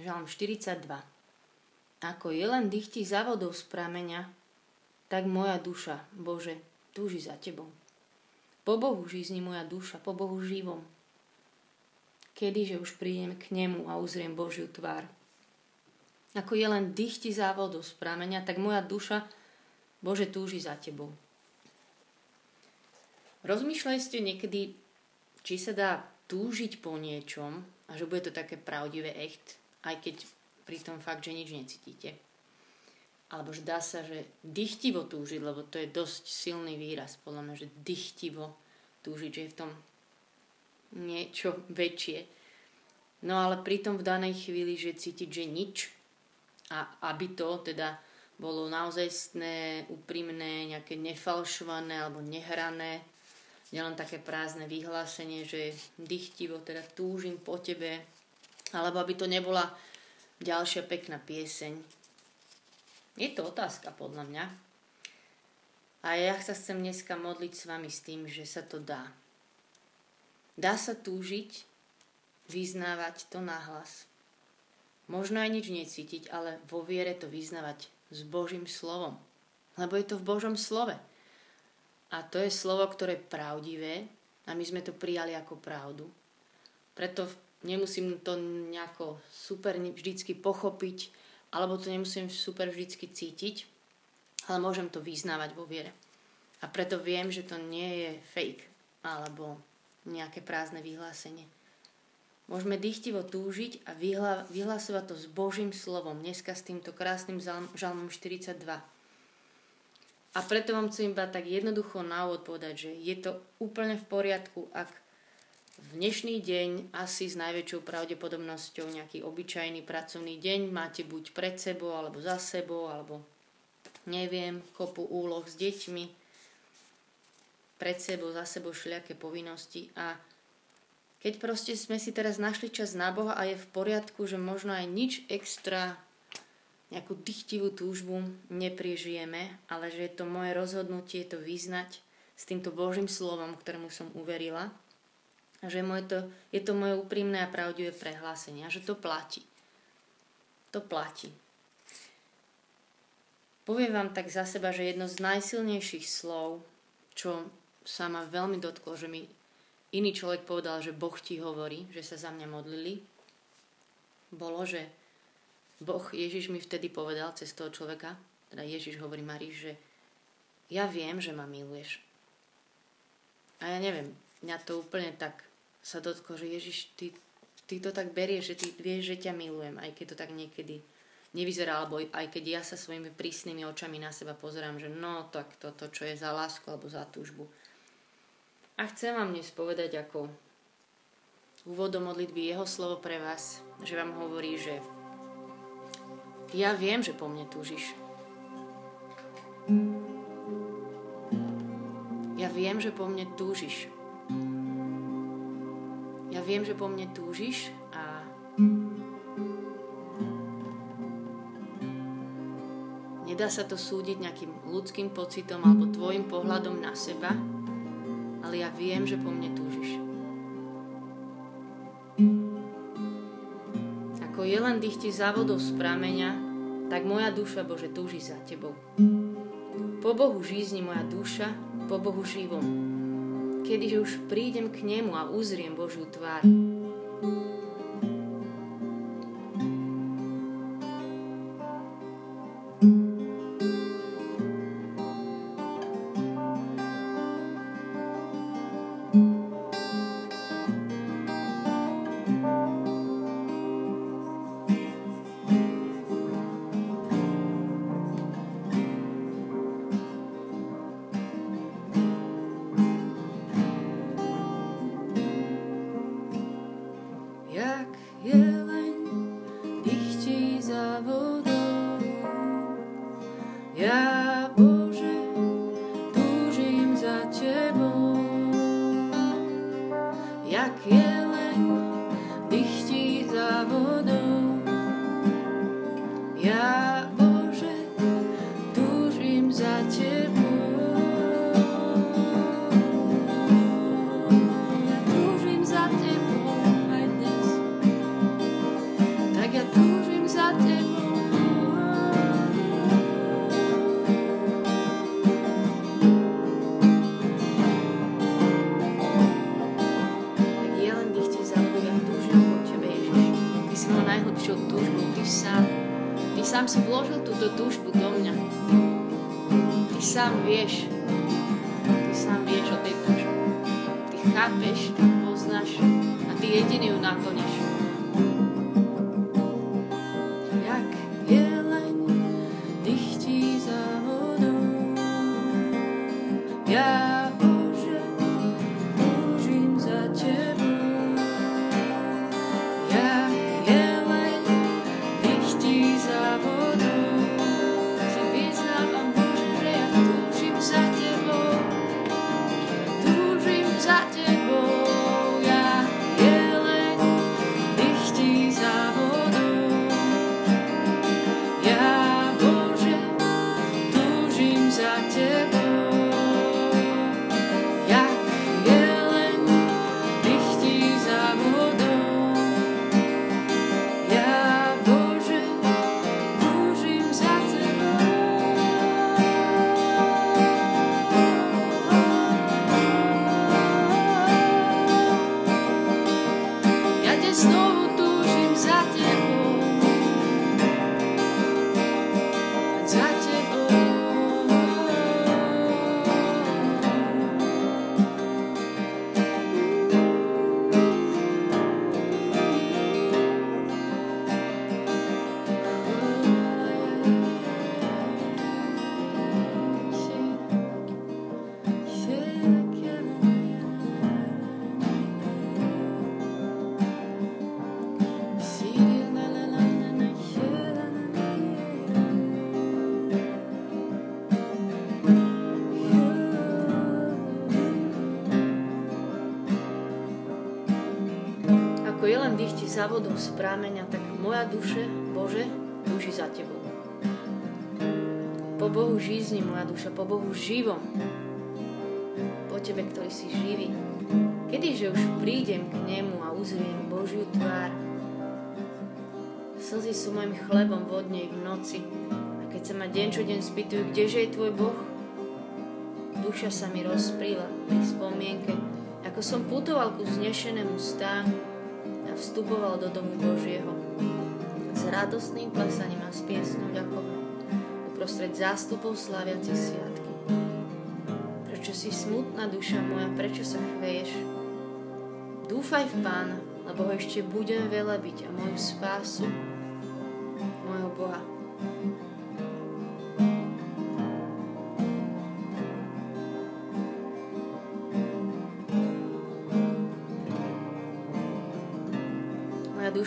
Žalm 42. Ako je len dychtí za vodou z prameňa, tak moja duša, Bože, túži za Tebou. Po Bohu žízni moja duša, po Bohu živom. Kedyže už prídem k Nemu a uzriem Božiu tvár. Ako je len dychti za vodou z prameňa, tak moja duša, Bože, túži za Tebou. Rozmýšľali ste niekedy, či sa dá túžiť po niečom a že bude to také pravdivé echt, aj keď pri tom fakt, že nič necítite. Alebo že dá sa, že dychtivo túžiť, lebo to je dosť silný výraz, podľa mňa, že dychtivo túžiť, že je v tom niečo väčšie. No ale pritom v danej chvíli, že cítiť, že nič a aby to teda bolo naozajstné, úprimné, nejaké nefalšované alebo nehrané, nielen také prázdne vyhlásenie, že dychtivo teda túžim po tebe, alebo aby to nebola ďalšia pekná pieseň. Je to otázka podľa mňa. A ja sa chcem dneska modliť s vami s tým, že sa to dá. Dá sa túžiť, vyznávať to nahlas. Možno aj nič necítiť, ale vo viere to vyznávať s Božím slovom. Lebo je to v Božom slove. A to je slovo, ktoré je pravdivé a my sme to prijali ako pravdu. Preto nemusím to nejako super vždycky pochopiť, alebo to nemusím super vždycky cítiť, ale môžem to vyznávať vo viere. A preto viem, že to nie je fake alebo nejaké prázdne vyhlásenie. Môžeme dychtivo túžiť a vyhlasovať to s Božím slovom. Dneska s týmto krásnym žalmom 42. A preto vám chcem iba tak jednoducho na úvod povedať, že je to úplne v poriadku, ak v dnešný deň asi s najväčšou pravdepodobnosťou nejaký obyčajný pracovný deň. Máte buď pred sebou, alebo za sebou, alebo neviem, kopu úloh s deťmi, pred sebou, za sebou všelijaké povinnosti. A keď proste sme si teraz našli čas na Boha a je v poriadku, že možno aj nič extra, nejakú dychtivú túžbu nepriežijeme, ale že je to moje rozhodnutie to vyznať s týmto Božím slovom, ktorému som uverila, a že moje to, je to moje úprimné a pravdivé prehlásenie a že to platí. To platí. Poviem vám tak za seba, že jedno z najsilnejších slov, čo sa ma veľmi dotklo, že mi iný človek povedal, že Boh ti hovorí, že sa za mňa modlili, bolo, že Boh, Ježiš mi vtedy povedal cez toho človeka, teda Ježiš hovorí Marii, že ja viem, že ma miluješ. A ja neviem, mňa to úplne tak sa dotklo, že Ježiš, ty, ty to tak berieš, že ty vieš, že ťa milujem, aj keď to tak niekedy nevyzerá, alebo aj keď ja sa svojimi prísnymi očami na seba pozerám, že no tak toto, čo je za lásku alebo za túžbu. A chcem vám dnes povedať ako úvodom modlitby jeho slovo pre vás, že vám hovorí, že ja viem, že po mne túžiš. Ja viem, že po mne túžiš. Viem, že po mne túžiš a nedá sa to súdiť nejakým ľudským pocitom alebo tvojim pohľadom na seba, ale ja viem, že po mne túžiš. Ako je len dychti za vodou z prameňa, tak moja duša, Bože, túži za Tebou. Po Bohu žízni moja duša, po Bohu živom kedyže už prídem k nemu a uzriem Božiu tvár. e sám si vložil túto túžbu do mňa. Ty sám vieš. Ty sám vieš o tej túžbe. Ty chápeš, poznáš a ty jediný ju naplníš. Za vodou z prámeňa, tak moja duše, Bože, túži za Tebou. Po Bohu žízni, moja duša, po Bohu živom. Po Tebe, ktorý si živý. Kedyže už prídem k Nemu a uzriem Božiu tvár. Slzy sú mojim chlebom vodne v noci. A keď sa ma deň čo deň spýtujú, kdeže je Tvoj Boh, duša sa mi rozpríla pri spomienke, ako som putoval ku znešenému stánku, vstupoval do domu Božieho s radostným plesaním a s piesňou ďakovnou uprostred zástupov slaviaci sviatky. Prečo si smutná duša moja, prečo sa chveješ? Dúfaj v Pána, lebo ho ešte budem veľa byť a moju spásu, môjho Boha.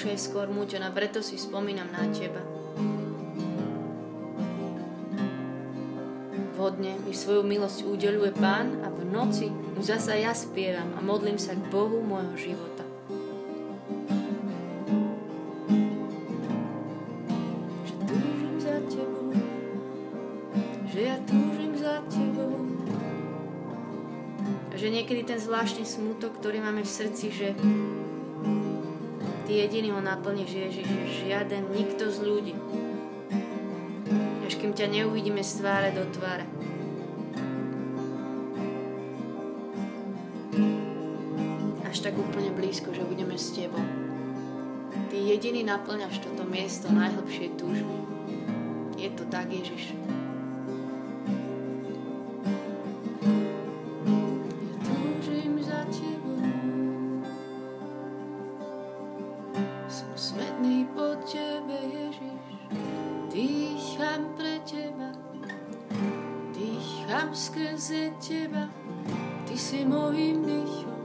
Duša je skôr mútená, preto si spomínam na teba. Vodne mi svoju milosť udeluje Pán a v noci mu zasa ja spievam a modlím sa k Bohu môjho života. Že ja túžim za tebou. Že niekedy ten zvláštny smutok, ktorý máme v srdci, že Ty jediný ho naplníš, Ježiš, žiaden, nikto z ľudí. Až kým ťa neuvidíme z tváre do tváre. Až tak úplne blízko, že budeme s Tebou. Ty jediný naplňaš toto miesto najhlbšej túžby. Je to tak, Ježiš. Som smetný po tebe, Ježiš, dýcham pre teba, dýcham skrze teba, ty si môjim dýchom.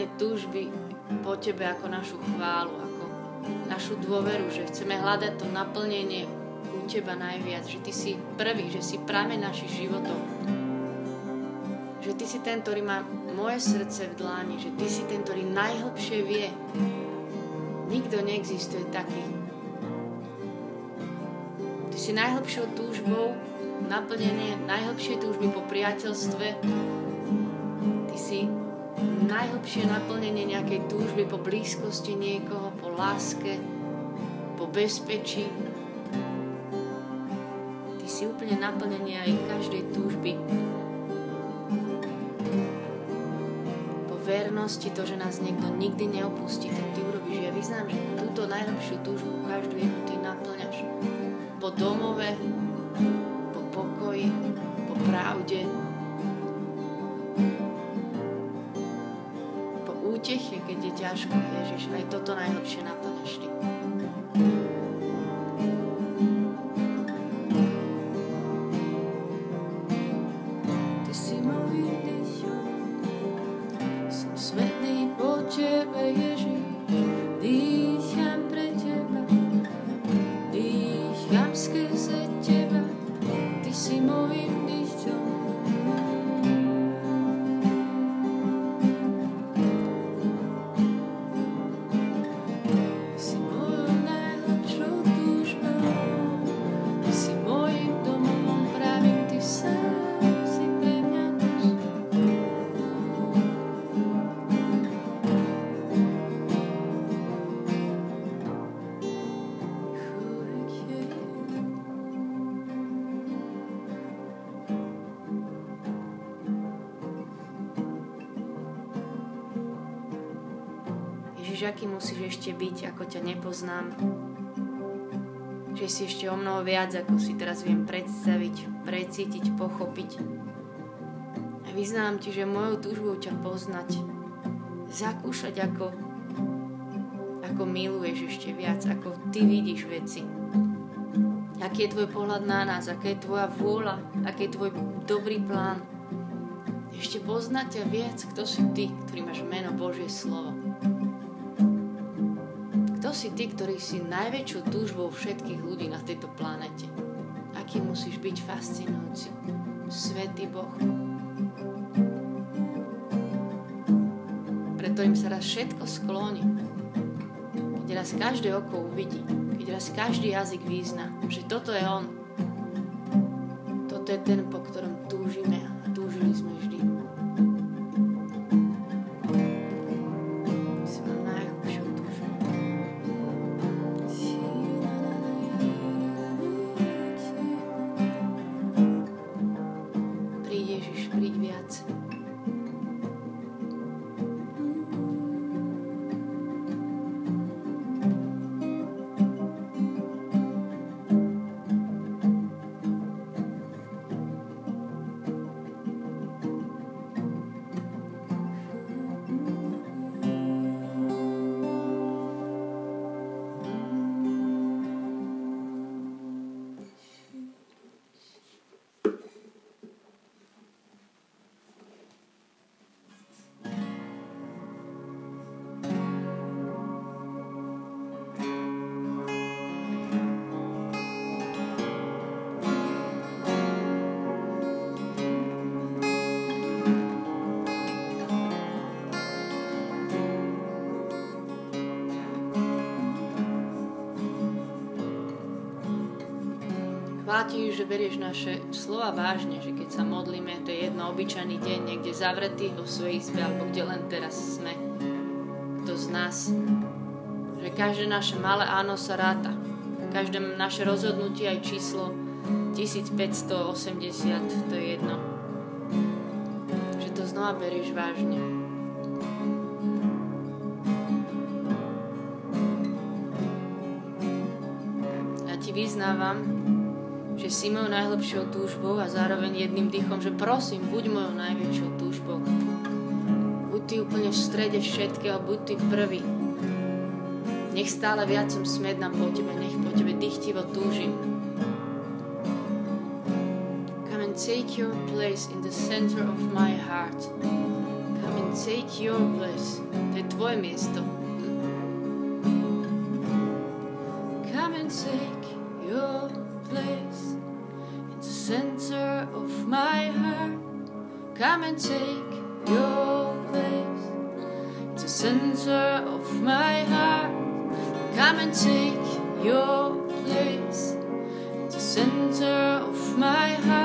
Význanie túžby po Tebe ako našu chválu, ako našu dôveru, že chceme hľadať to naplnenie u Teba najviac, že Ty si prvý, že si práve našich životov. Že Ty si ten, ktorý má moje srdce v dláni, že Ty si ten, ktorý najhlbšie vie. Nikto neexistuje taký. Ty si najhlbšou túžbou, naplnenie najhlbšej túžby po priateľstve. Ty si najhlbšie naplnenie nejakej túžby po blízkosti niekoho, po láske, po bezpečí. Ty si úplne naplnenie aj každej túžby po vernosti, to, že nás niekto nikdy neopustí, tak ty urobíš. Ja vyznám, že túto najlepšiu túžbu každú jednu ty naplňaš. Po domove, úteche, keď je ťažko, Ježiš, aj toto najlepšie naplňaš Ty. Aký musíš ešte byť, ako ťa nepoznám. Že si ešte o mnoho viac, ako si teraz viem predstaviť, precítiť, pochopiť. A vyznám ti, že mojou túžbou ťa poznať, zakúšať, ako, ako miluješ ešte viac, ako ty vidíš veci. Aký je tvoj pohľad na nás, aká je tvoja vôľa, aký je tvoj dobrý plán. Ešte poznať ťa viac, kto si ty, ktorý máš meno Božie slovo. Kto si ty, ktorý si najväčšou túžbou všetkých ľudí na tejto planete? Aký musíš byť fascinujúci? Svetý Boh. Preto im sa raz všetko skloní. Keď raz každé oko uvidí, keď raz každý jazyk význa, že toto je On. Toto je ten, po Chváti, že berieš naše slova vážne, že keď sa modlíme, to je jedno obyčajný deň, niekde zavretý vo svojej izbe, alebo kde len teraz sme. Kto z nás. Že každé naše malé áno sa ráta. Každé naše rozhodnutie aj číslo 1580, to je jedno. Že to znova berieš vážne. Ti vyznávam, si mojou najlepšou túžbou a zároveň jedným dýchom, že prosím, buď mojou najväčšou túžbou. Buď ty úplne v strede všetkého, buď ty prvý. Nech stále viac som smedná po tebe, nech po tebe dychtivo túžim. Kamen take your place in the center of my heart. Come and take your place. To je tvoje miesto. Come and take your place center of my heart. Come and take your place in the center of my heart. Come and take your place in the center of my heart.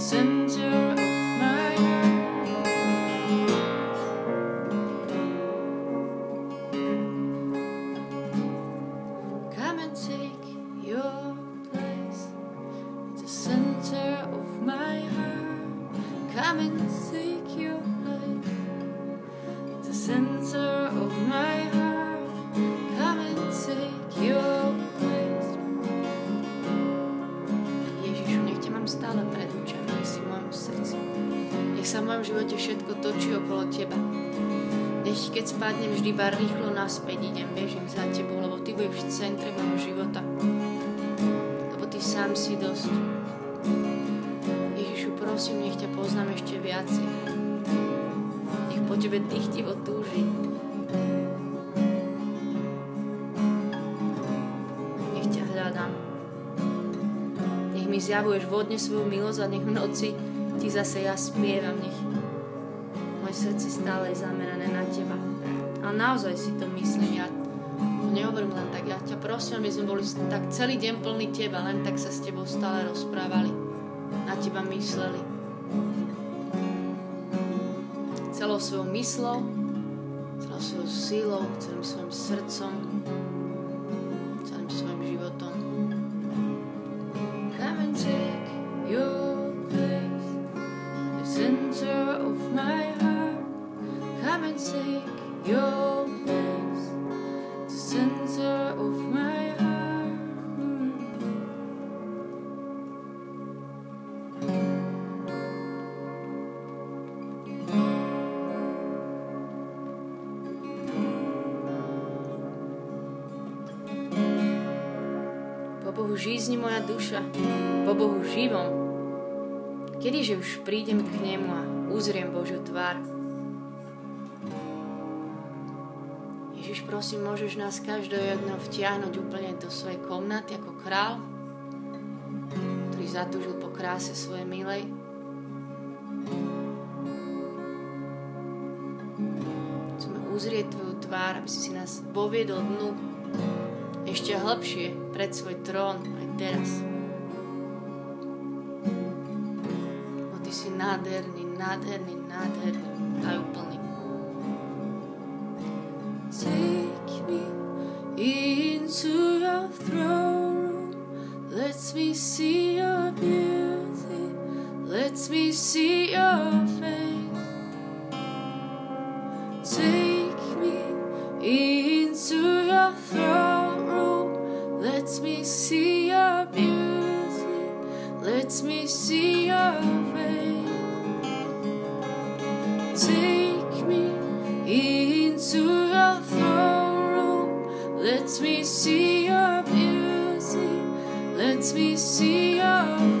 Center bar rýchlo naspäť, idem, bežím za tebou, lebo ty budeš v centre môjho života. Lebo ty sám si dosť. Ježišu, prosím, nech ťa poznám ešte viacej. Nech po tebe dychtivo túži. Nech ťa hľadám. Nech mi zjavuješ vodne svoju milosť a nech v noci ti zase ja spievam. Nech moje srdce stále je zamerané na teba. A naozaj si to myslím, ja to nehovorím len tak, ja ťa prosím, aby sme boli tak celý deň plný teba, len tak sa s tebou stále rozprávali, na teba mysleli. Celou svojou myslou, celou svojou sílou, celým svojim srdcom, celým svojim životom. Come and take the center of my heart. Come and take your žízni moja duša, po Bohu živom. Kedyže už prídem k nemu a uzriem Božiu tvár. Ježiš, prosím, môžeš nás každého jedného vtiahnuť úplne do svojej komnaty ako král, ktorý zatúžil po kráse svojej milej. Chceme uzrieť Tvoju tvár, aby si si nás poviedol dnu ešte hlbšie pred svoj trón aj teraz. Bo Ty si nádherný, nádherný, nádherný, tajúplný. take me into your throne room. Let me see your beauty. Let me see your.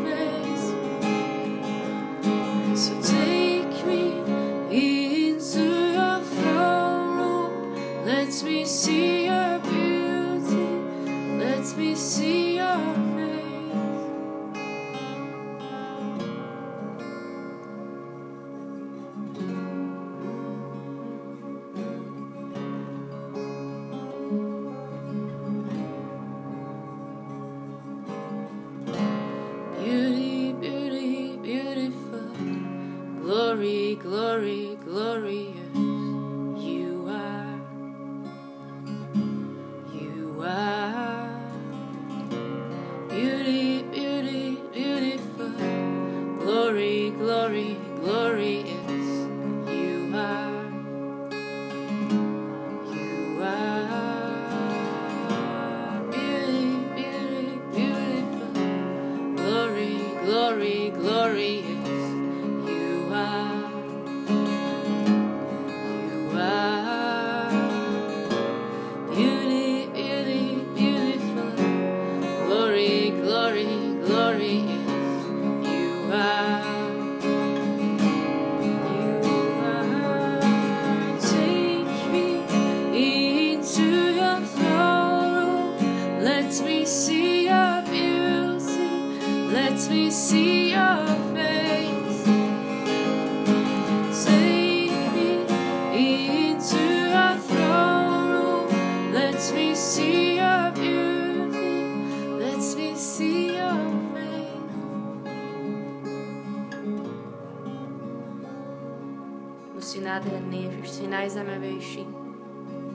Najzaujímavejší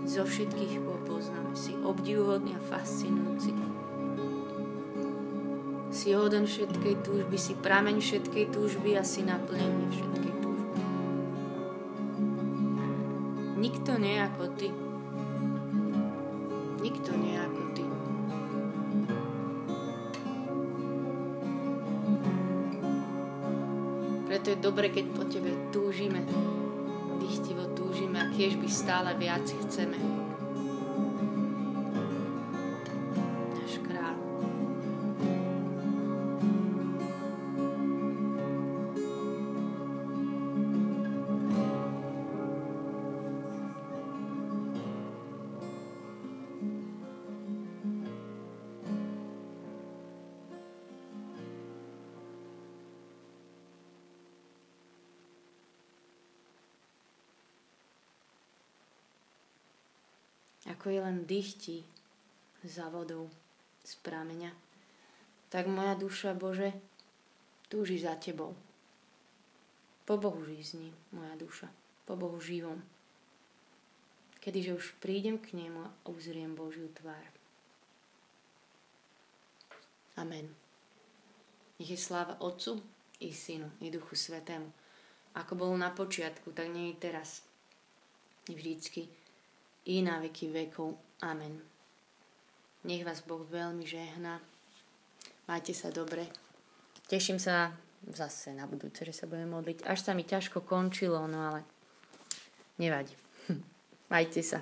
zo všetkých, koho poznáme. Si obdivuhodný a fascinujúci. Si hoden všetkej túžby, si prameň všetkej túžby a si naplnenie všetkej túžby. Nikto nie ako ty. Nikto nie ako ty. Preto je dobre, keď po tebe túžime dychtivo túžime a tiež by stále viac chceme. Len dychti za vodou z prameňa, tak moja duša, Bože, túži za Tebou. Po Bohu žízni, moja duša, po Bohu živom. Kedyže už prídem k nemu a uzriem Božiu tvár. Amen. Nech je sláva Otcu i Synu i Duchu Svetému. Ako bolo na počiatku, tak nie je teraz. I vždycky i na veky vekov. Amen. Nech vás Boh veľmi žehná. Majte sa dobre. Teším sa zase na budúce, že sa budeme modliť. Až sa mi ťažko končilo, no ale nevadí. Majte sa.